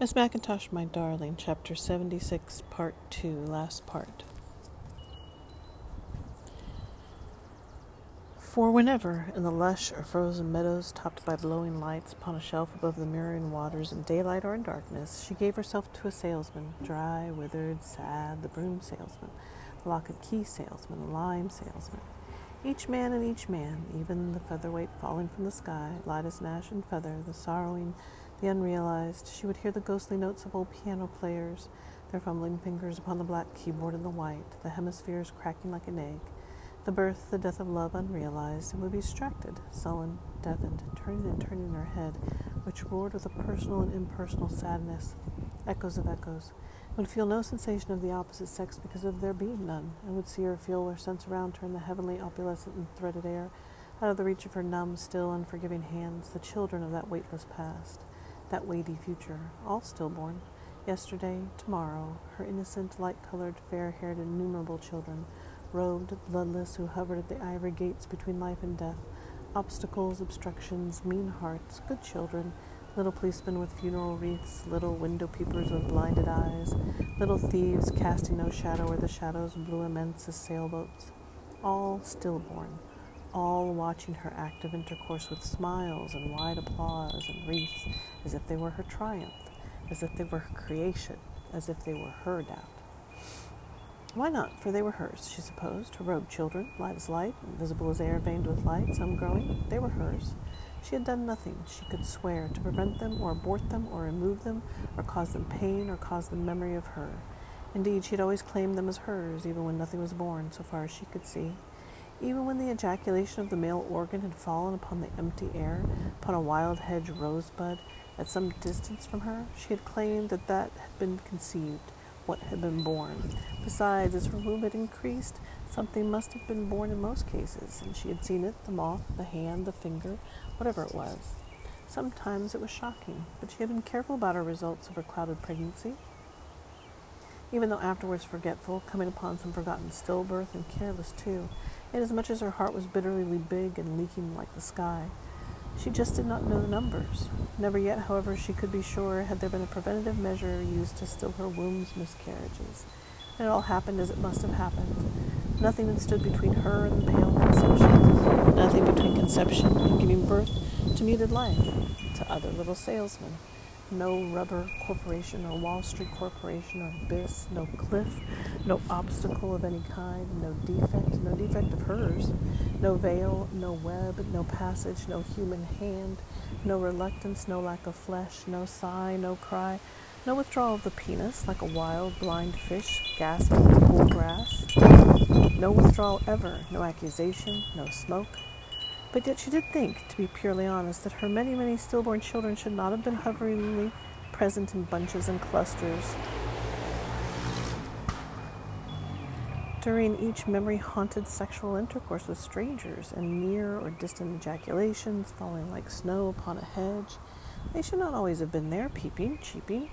Miss MacIntosh, my darling, chapter 76, part 2, last part. For whenever, in the lush or frozen meadows topped by blowing lights upon a shelf above the mirroring waters in daylight or in darkness, she gave herself to a salesman, dry, withered, sad, the broom salesman, the lock and key salesman, the lime salesman. Each man and each man, even the featherweight falling from the sky, light as an ashen feather, the sorrowing, the unrealized, she would hear the ghostly notes of old piano players, their fumbling fingers upon the black keyboard in the white, the hemispheres cracking like an egg the birth, the death of love unrealized, and would be distracted, sullen, deafened, turning and turning in her head, which roared with a personal and impersonal sadness, echoes of echoes, would feel no sensation of the opposite sex because of there being none, and would see or feel or sense around her in the heavenly, opalescent, and threaded air, out of the reach of her numb, still, unforgiving hands, the children of that weightless past, that weighty future, all stillborn, yesterday, tomorrow, her innocent, light-colored, fair-haired, innumerable children, robed, bloodless, who hovered at the ivory gates between life and death. Obstacles, obstructions, mean hearts, good children, little policemen with funeral wreaths, little window peepers with blinded eyes, little thieves casting no shadow where the shadows blew immense as sailboats, all stillborn, all watching her active intercourse with smiles and wide applause and wreaths, as if they were her triumph, as if they were her creation, as if they were her doubt. Why not? For they were hers, she supposed, her robed children, light as light, invisible as air veined with light, some growing. They were hers. She had done nothing, she could swear, to prevent them, or abort them, or remove them, or cause them pain, or cause them memory of her. Indeed, she had always claimed them as hers, even when nothing was born, so far as she could see. Even when the ejaculation of the male organ had fallen upon the empty air, upon a wild hedge rosebud, at some distance from her, she had claimed that that had been conceived, what had been born. Besides, as her womb had increased, something must have been born in most cases, and she had seen it the moth, the hand, the finger, whatever it was. Sometimes it was shocking, but she had been careful about her results of her clouded pregnancy. Even though afterwards forgetful, coming upon some forgotten stillbirth, and careless too, inasmuch as her heart was bitterly big and leaking like the sky. She just did not know the numbers. Never yet, however, she could be sure had there been a preventative measure used to still her womb's miscarriages. And it all happened as it must have happened. Nothing had stood between her and the pale conception. Nothing between conception and giving birth to muted life, to other little salesmen no rubber corporation or Wall Street corporation or abyss, no cliff, no obstacle of any kind, no defect, no defect of hers, no veil, no web, no passage, no human hand, no reluctance, no lack of flesh, no sigh, no cry, no withdrawal of the penis like a wild blind fish gasping in cool grass, no withdrawal ever, no accusation, no smoke, but yet she did think, to be purely honest, that her many, many stillborn children should not have been hoveringly present in bunches and clusters during each memory haunted sexual intercourse with strangers and near or distant ejaculations falling like snow upon a hedge. They should not always have been there, peeping, cheeping,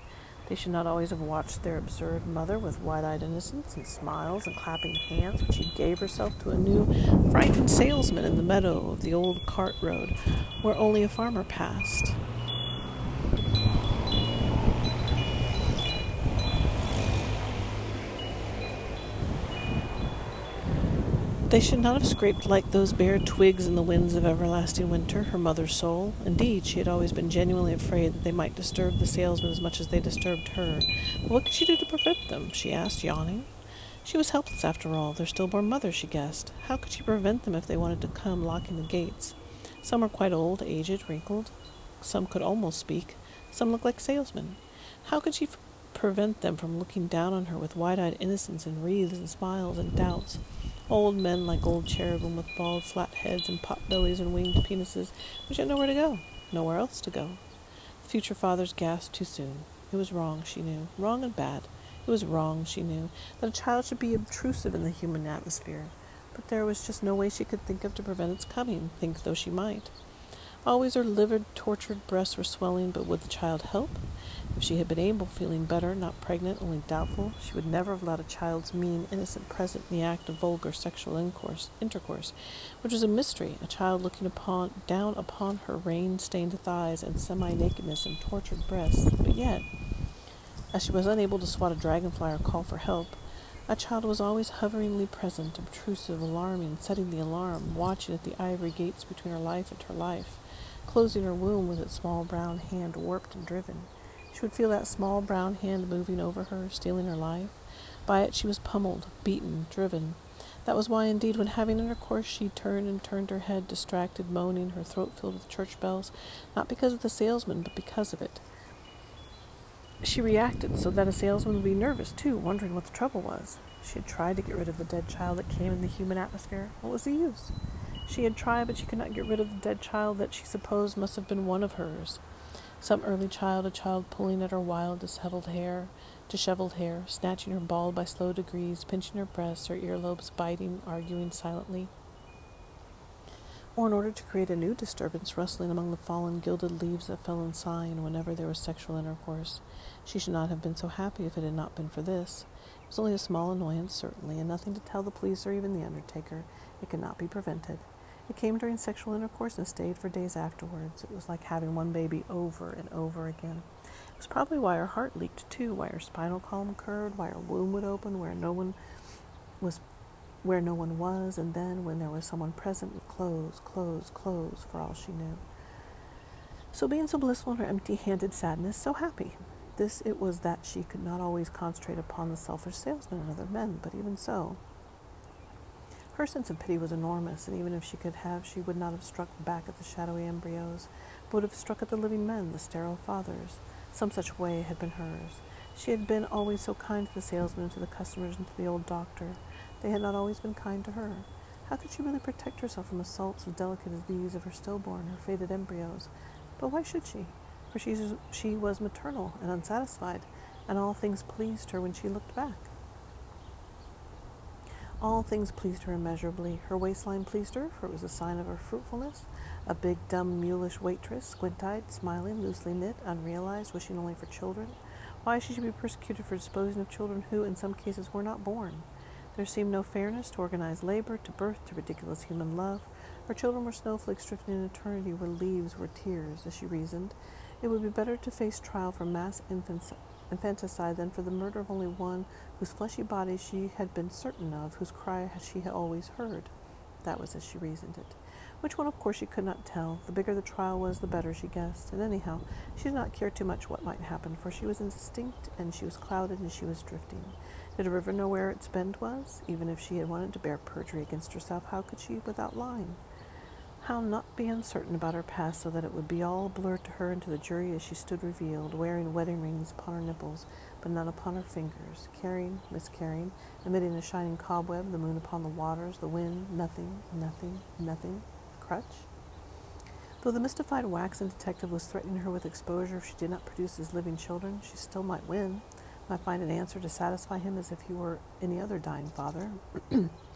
they should not always have watched their absurd mother with wide eyed innocence and smiles and clapping hands when she gave herself to a new, frightened salesman in the meadow of the old cart road where only a farmer passed. They should not have scraped like those bare twigs in the winds of everlasting winter, her mother's soul. Indeed, she had always been genuinely afraid that they might disturb the salesman as much as they disturbed her. But what could she do to prevent them? she asked, yawning. She was helpless after all, their stillborn mother, she guessed. How could she prevent them if they wanted to come, locking the gates? Some were quite old, aged, wrinkled. Some could almost speak. Some looked like salesmen. How could she f- prevent them from looking down on her with wide eyed innocence and wreaths and smiles and doubts? Old men like old cherubim with bald, flat heads and pot bellies and winged penises, which had nowhere to go, nowhere else to go. The future fathers gasped too soon. It was wrong, she knew, wrong and bad. It was wrong, she knew, that a child should be obtrusive in the human atmosphere, but there was just no way she could think of to prevent its coming, think though she might. Always her livid, tortured breasts were swelling, but would the child help? If she had been able, feeling better, not pregnant, only doubtful, she would never have allowed a child's mean, innocent present in the act of vulgar sexual intercourse, which was a mystery, a child looking upon down upon her rain-stained thighs and semi-nakedness and tortured breasts. But yet, As she was unable to swat a dragonfly or call for help, a child was always hoveringly present, obtrusive, alarming, setting the alarm, watching at the ivory gates between her life and her life, closing her womb with its small brown hand warped and driven. She would feel that small brown hand moving over her, stealing her life. By it she was pummeled, beaten, driven. That was why, indeed, when having intercourse, she turned and turned her head, distracted, moaning, her throat filled with church bells, not because of the salesman, but because of it. She reacted so that a salesman would be nervous, too, wondering what the trouble was. She had tried to get rid of the dead child that came in the human atmosphere. What was the use? She had tried, but she could not get rid of the dead child that she supposed must have been one of hers. Some early child, a child pulling at her wild, disheveled hair, disheveled hair, snatching her bald by slow degrees, pinching her breasts, her earlobes biting, arguing silently or in order to create a new disturbance rustling among the fallen gilded leaves that fell in sighing whenever there was sexual intercourse. She should not have been so happy if it had not been for this. It was only a small annoyance, certainly, and nothing to tell the police or even the undertaker. It could not be prevented. It came during sexual intercourse and stayed for days afterwards. It was like having one baby over and over again. It was probably why her heart leaked too, why her spinal column curved, why her womb would open where no one was where no one was, and then when there was someone present, would close, close, close, for all she knew. So, being so blissful in her empty handed sadness, so happy. This it was that she could not always concentrate upon the selfish salesman and other men, but even so, her sense of pity was enormous, and even if she could have, she would not have struck back at the shadowy embryos, but would have struck at the living men, the sterile fathers. Some such way had been hers. She had been always so kind to the salesman, to the customers, and to the old doctor. They had not always been kind to her. How could she really protect herself from assaults as delicate as these of her stillborn, her faded embryos? But why should she? For she, she was maternal and unsatisfied, and all things pleased her when she looked back. All things pleased her immeasurably. Her waistline pleased her, for it was a sign of her fruitfulness. A big, dumb, mulish waitress, squint eyed, smiling, loosely knit, unrealized, wishing only for children. Why she should be persecuted for disposing of children who, in some cases, were not born. There seemed no fairness to organized labor, to birth, to ridiculous human love. Her children were snowflakes drifting in eternity where leaves were tears, as she reasoned. It would be better to face trial for mass infanticide than for the murder of only one whose fleshy body she had been certain of, whose cry she had always heard. That was as she reasoned it. Which one, of course, she could not tell. The bigger the trial was, the better, she guessed. And anyhow, she did not care too much what might happen, for she was indistinct, and she was clouded, and she was drifting. Did a river know where its bend was? Even if she had wanted to bear perjury against herself, how could she without lying? How not be uncertain about her past so that it would be all blurred to her and to the jury as she stood revealed, wearing wedding rings upon her nipples, but none upon her fingers, carrying, miscarrying, emitting a shining cobweb, the moon upon the waters, the wind, nothing, nothing, nothing, crutch? Though the mystified waxen detective was threatening her with exposure if she did not produce his living children, she still might win might find an answer to satisfy him as if he were any other dying father.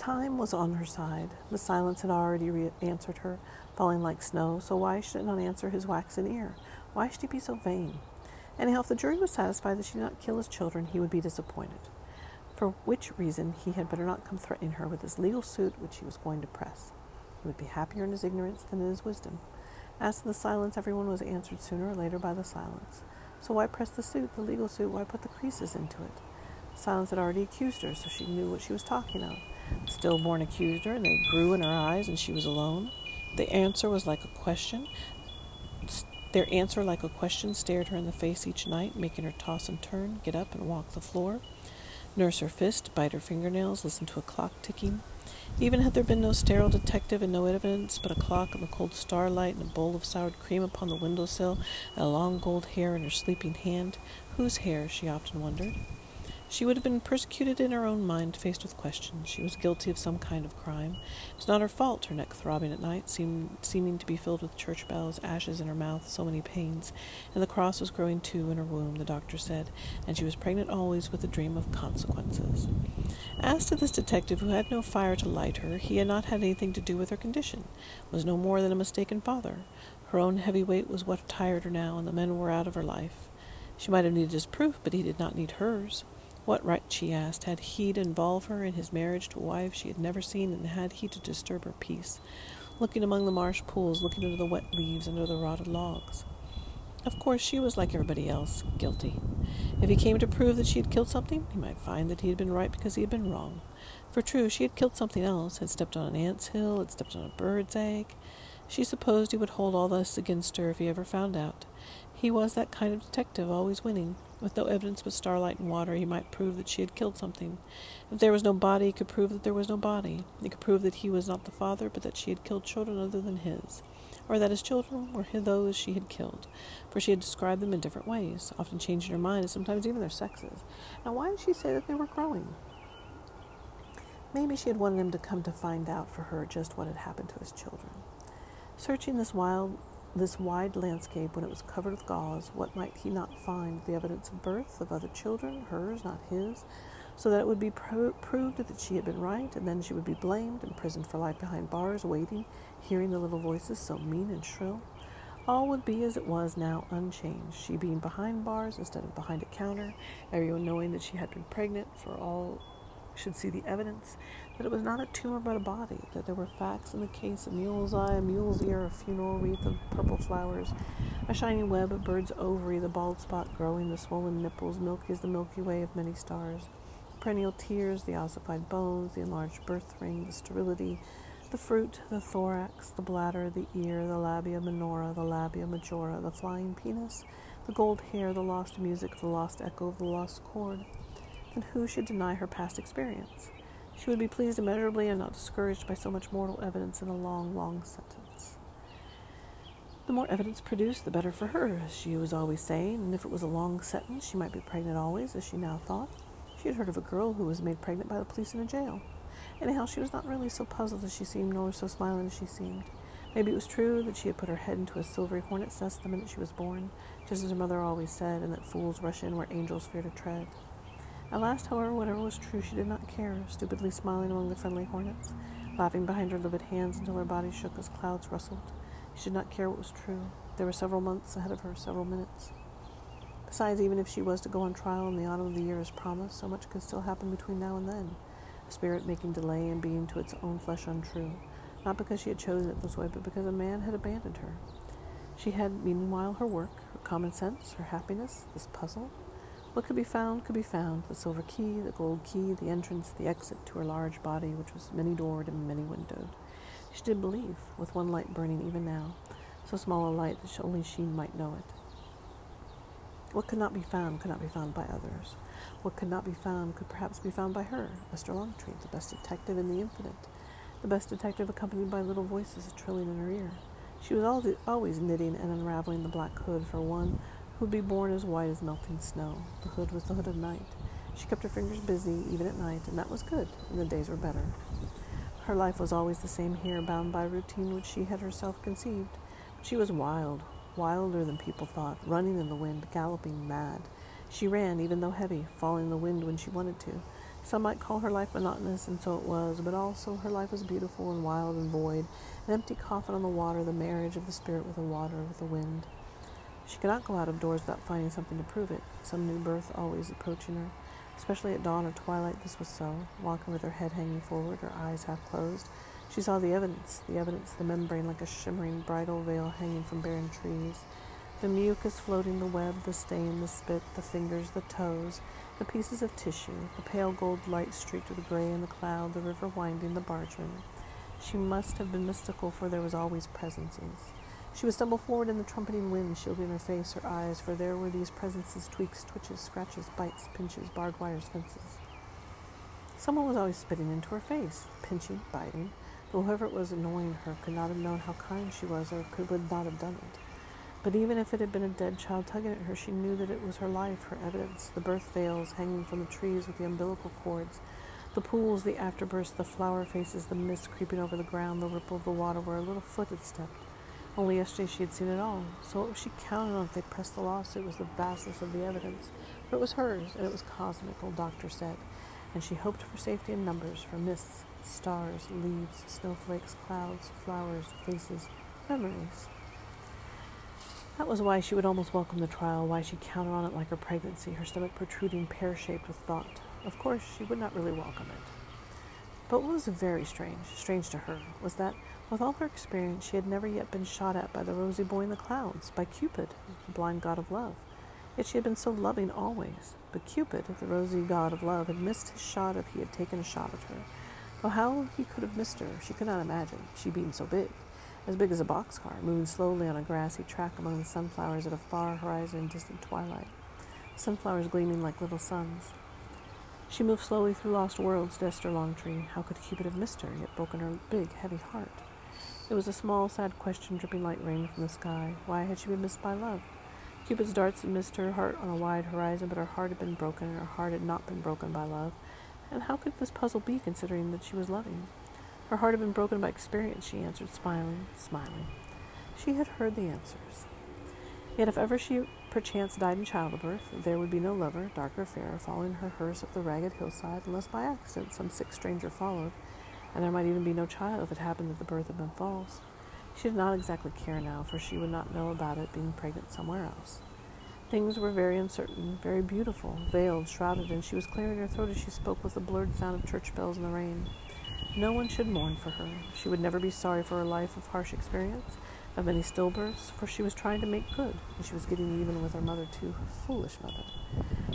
Time was on her side. The silence had already re- answered her, falling like snow, so why should it not answer his waxen ear? Why should he be so vain? Anyhow, if the jury was satisfied that she did not kill his children, he would be disappointed. For which reason he had better not come threatening her with his legal suit which he was going to press. He would be happier in his ignorance than in his wisdom. As to the silence, everyone was answered sooner or later by the silence. So why press the suit, the legal suit? Why put the creases into it? Silence had already accused her, so she knew what she was talking of. Stillborn accused her, and they grew in her eyes, and she was alone. The answer was like a question. Their answer, like a question, stared her in the face each night, making her toss and turn, get up and walk the floor, nurse her fist, bite her fingernails, listen to a clock ticking. Even had there been no sterile detective and no evidence but a clock and the cold starlight and a bowl of soured cream upon the window sill and a long gold hair in her sleeping hand, whose hair, she often wondered? She would have been persecuted in her own mind, faced with questions. She was guilty of some kind of crime. It was not her fault, her neck throbbing at night, seemed, seeming to be filled with church bells, ashes in her mouth, so many pains. And the cross was growing too in her womb, the doctor said, and she was pregnant always with a dream of consequences. As to this detective who had no fire to light her, he had not had anything to do with her condition, was no more than a mistaken father. Her own heavy weight was what tired her now, and the men were out of her life. She might have needed his proof, but he did not need hers. What right, she asked, had he to involve her in his marriage to a wife she had never seen, and had he to disturb her peace, looking among the marsh pools, looking into the wet leaves, under the rotted logs? Of course, she was like everybody else, guilty. If he came to prove that she had killed something, he might find that he had been right because he had been wrong. For true, she had killed something else, had stepped on an ant's hill, had stepped on a bird's egg. She supposed he would hold all this against her if he ever found out. He was that kind of detective, always winning. With no evidence but starlight and water, he might prove that she had killed something. If there was no body, he could prove that there was no body. He could prove that he was not the father, but that she had killed children other than his, or that his children were those she had killed, for she had described them in different ways, often changing her mind and sometimes even their sexes. Now, why did she say that they were growing? Maybe she had wanted him to come to find out for her just what had happened to his children. Searching this wild this wide landscape when it was covered with gauze, what might he not find? The evidence of birth of other children, hers, not his, so that it would be pro- proved that she had been right, and then she would be blamed, imprisoned for life behind bars, waiting, hearing the little voices so mean and shrill. All would be as it was now, unchanged. She being behind bars instead of behind a counter, everyone knowing that she had been pregnant, for all should see the evidence that it was not a tumor but a body, that there were facts in the case a mule's eye, a mule's ear, a funeral wreath of purple flowers, a shining web, a bird's ovary, the bald spot growing, the swollen nipples, milky as the Milky Way of many stars, perennial tears, the ossified bones, the enlarged birth ring, the sterility, the fruit, the thorax, the bladder, the ear, the labia minora, the labia majora, the flying penis, the gold hair, the lost music, the lost echo of the lost chord and who should deny her past experience? She would be pleased immeasurably and not discouraged by so much mortal evidence in a long, long sentence. The more evidence produced, the better for her, as she was always saying, and if it was a long sentence, she might be pregnant always, as she now thought. She had heard of a girl who was made pregnant by the police in a jail. Anyhow, she was not really so puzzled as she seemed, nor so smiling as she seemed. Maybe it was true that she had put her head into a silvery hornet's nest the minute she was born, just as her mother always said, and that fools rush in where angels fear to tread. At last, however, whatever was true, she did not care, stupidly smiling among the friendly hornets, laughing behind her livid hands until her body shook as clouds rustled. She did not care what was true. There were several months ahead of her, several minutes. Besides, even if she was to go on trial in the autumn of the year as promised, so much could still happen between now and then. A spirit making delay and being to its own flesh untrue, not because she had chosen it this way, but because a man had abandoned her. She had, meanwhile, her work, her common sense, her happiness, this puzzle, what could be found could be found the silver key, the gold key, the entrance, the exit to her large body, which was many doored and many windowed. She did believe, with one light burning even now, so small a light that only she might know it. What could not be found could not be found by others. What could not be found could perhaps be found by her, Esther Longtree, the best detective in the infinite, the best detective accompanied by little voices trilling in her ear. She was always knitting and unraveling the black hood for one would be born as white as melting snow. The hood was the hood of night. She kept her fingers busy even at night, and that was good, and the days were better. Her life was always the same here, bound by routine which she had herself conceived. But she was wild, wilder than people thought, running in the wind, galloping mad. She ran, even though heavy, falling in the wind when she wanted to. Some might call her life monotonous, and so it was, but also her life was beautiful and wild and void, an empty coffin on the water, the marriage of the spirit with the water, with the wind. She could not go out of doors without finding something to prove it, some new birth always approaching her. Especially at dawn or twilight, this was so. Walking with her head hanging forward, her eyes half closed, she saw the evidence, the evidence, the membrane like a shimmering bridal veil hanging from barren trees, the mucus floating, the web, the stain, the spit, the fingers, the toes, the pieces of tissue, the pale gold light streaked with gray in the cloud, the river winding, the bargeman. She must have been mystical, for there was always presences. She would stumble forward in the trumpeting wind, shielding her face, her eyes, for there were these presences, tweaks, twitches, scratches, bites, pinches, barbed wires, fences. Someone was always spitting into her face, pinching, biting, though whoever it was annoying her could not have known how kind she was or could would not have done it. But even if it had been a dead child tugging at her, she knew that it was her life, her evidence, the birth veils hanging from the trees with the umbilical cords, the pools, the afterbirths, the flower faces, the mist creeping over the ground, the ripple of the water where a little foot had stepped. Only yesterday she had seen it all. So what was she counting on if they pressed the lawsuit was the vastness of the evidence. For it was hers, and it was cosmic, old doctor said. And she hoped for safety in numbers, for mists, stars, leaves, snowflakes, clouds, flowers, faces, memories. That was why she would almost welcome the trial, why she counted on it like her pregnancy, her stomach protruding pear shaped with thought. Of course, she would not really welcome it. But what was very strange, strange to her, was that With all her experience, she had never yet been shot at by the rosy boy in the clouds, by Cupid, the blind god of love. Yet she had been so loving always. But Cupid, the rosy god of love, had missed his shot if he had taken a shot at her. Though how he could have missed her, she could not imagine, she being so big, as big as a boxcar, moving slowly on a grassy track among the sunflowers at a far horizon in distant twilight, sunflowers gleaming like little suns. She moved slowly through lost worlds to Esther Longtree. How could Cupid have missed her, yet broken her big, heavy heart? It was a small, sad question dripping like rain from the sky. Why had she been missed by love? Cupid's darts had missed her heart on a wide horizon, but her heart had been broken, and her heart had not been broken by love. And how could this puzzle be, considering that she was loving? Her heart had been broken by experience, she answered, smiling, smiling. She had heard the answers. Yet if ever she perchance died in childbirth, there would be no lover, dark or fair, following her hearse up the ragged hillside, unless by accident some sick stranger followed, and there might even be no child if it happened that the birth had been false. She did not exactly care now, for she would not know about it being pregnant somewhere else. Things were very uncertain, very beautiful, veiled, shrouded, and she was clearing her throat as she spoke with the blurred sound of church bells in the rain. No one should mourn for her. She would never be sorry for her life of harsh experience, of many stillbirths, for she was trying to make good, and she was getting even with her mother, too, her foolish mother.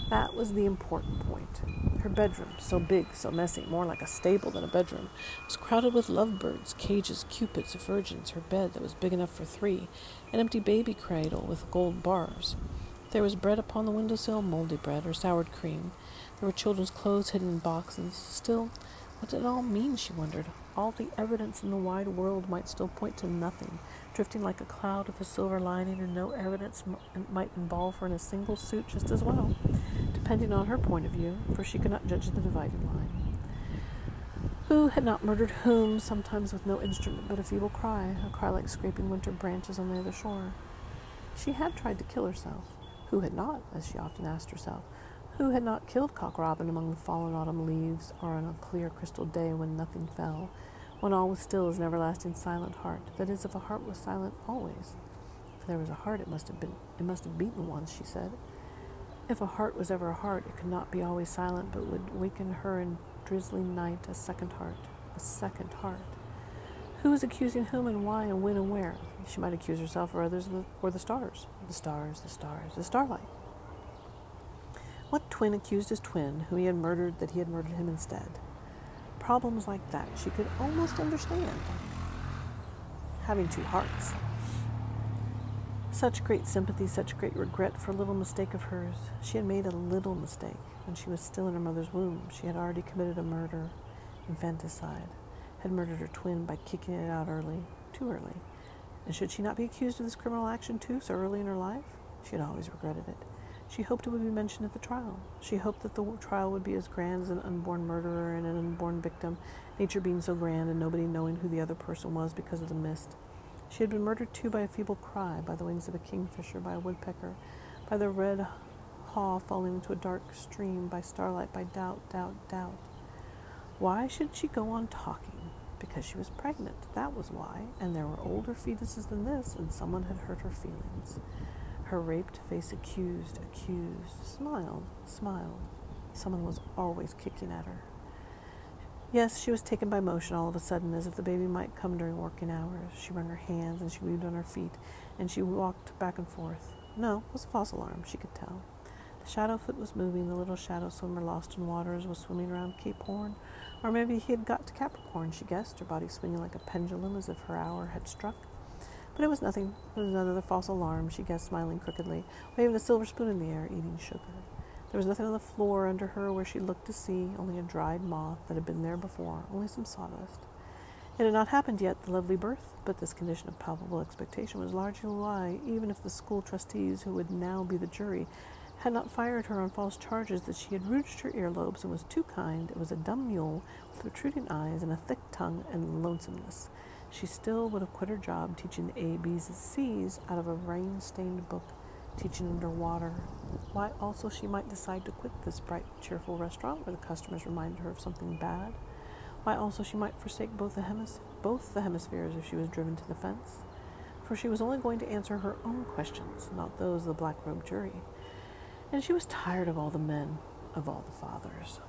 That was the important point. Her bedroom, so big, so messy, more like a stable than a bedroom, was crowded with lovebirds, cages, cupids, virgins, her bed that was big enough for three, an empty baby cradle with gold bars. There was bread upon the windowsill, moldy bread or soured cream. There were children's clothes hidden in boxes. Still, what did it all mean, she wondered? All the evidence in the wide world might still point to nothing, drifting like a cloud with a silver lining, and no evidence m- might involve her in a single suit just as well, depending on her point of view, for she could not judge the dividing line. Who had not murdered whom, sometimes with no instrument but a feeble cry, a cry like scraping winter branches on the other shore? She had tried to kill herself. Who had not, as she often asked herself? Who had not killed Cock Robin among the fallen autumn leaves, or on a clear crystal day when nothing fell, when all was still as an everlasting silent heart? That is, if a heart was silent always. If there was a heart, it must have been it must have beaten once, she said. If a heart was ever a heart, it could not be always silent, but would waken her in drizzling night a second heart, a second heart. Who was accusing whom and why and when and where? She might accuse herself or others or the stars. The stars, the stars, the starlight. What twin accused his twin, who he had murdered, that he had murdered him instead? Problems like that she could almost understand. Having two hearts. Such great sympathy, such great regret for a little mistake of hers. She had made a little mistake when she was still in her mother's womb. She had already committed a murder, infanticide, had murdered her twin by kicking it out early, too early. And should she not be accused of this criminal action too, so early in her life? She had always regretted it. She hoped it would be mentioned at the trial. She hoped that the trial would be as grand as an unborn murderer and an unborn victim, nature being so grand and nobody knowing who the other person was because of the mist. She had been murdered too by a feeble cry, by the wings of a kingfisher, by a woodpecker, by the red haw falling into a dark stream, by starlight, by doubt, doubt, doubt. Why should she go on talking? Because she was pregnant. That was why. And there were older fetuses than this, and someone had hurt her feelings. Her raped face accused, accused, smiled, smiled. Someone was always kicking at her. Yes, she was taken by motion all of a sudden, as if the baby might come during working hours. She wrung her hands and she weaved on her feet, and she walked back and forth. No, it was a false alarm, she could tell. The shadow foot was moving, the little shadow swimmer lost in waters was swimming around Cape Horn, or maybe he had got to Capricorn, she guessed, her body swinging like a pendulum as if her hour had struck. But it was nothing. It was another false alarm, she guessed, smiling crookedly, waving a silver spoon in the air, eating sugar. There was nothing on the floor under her where she looked to see, only a dried moth that had been there before, only some sawdust. It had not happened yet, the lovely birth, but this condition of palpable expectation was largely a lie, even if the school trustees, who would now be the jury, had not fired her on false charges that she had rouged her earlobes and was too kind, and was a dumb mule with protruding eyes and a thick tongue and lonesomeness she still would have quit her job teaching the A, B's, and C's out of a rain stained book, teaching underwater. Why also she might decide to quit this bright, cheerful restaurant where the customers reminded her of something bad. Why also she might forsake both the, hemis- both the hemispheres if she was driven to the fence. For she was only going to answer her own questions, not those of the black robed jury. And she was tired of all the men, of all the fathers.